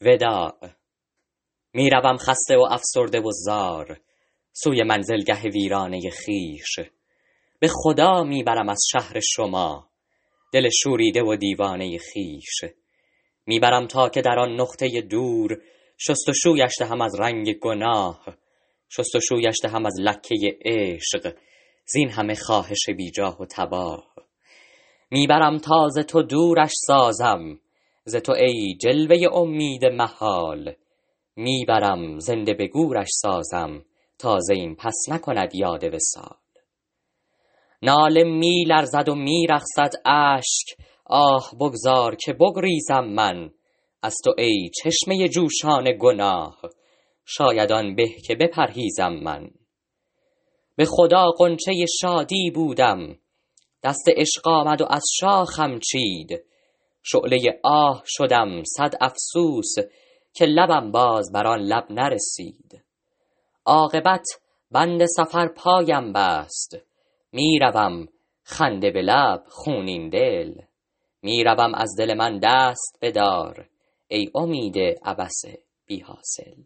وداع می‌روم خسته و افسرده و زار سوی منزلگه ویرانه خویش. به خدا می‌برم از شهر شما دل شوریده و دیوانه خویش. می‌برم تا که در آن نقطه دور شست و شویش دهم از رنگ گناه شست و شویش دهم از لکه عشق. زین همه خواهش بیجاه و تباه. می‌برم تا ز تو دورش سازم ز تو ای جلوه امید محال. می‌برم زنده به گورش سازم تا ز این پس نکند یاد وصال. ناله میلرزد و میرقصد اشک آه بگذار که بگریزم من. از تو ای چشمه جوشان گناه شاید آن به که بپرهیزم من. به خدا غنچه شادی بودم دست عشق آمد و از شاخم چید. شعله آه شدم صد افسوس که لبم باز بر آن لب نرسید. عاقبت بند سفر پایم بست. می‌روم خنده به لب خونین دل. می‌روم از دل من دست بدار ای امید عبث بی حاصل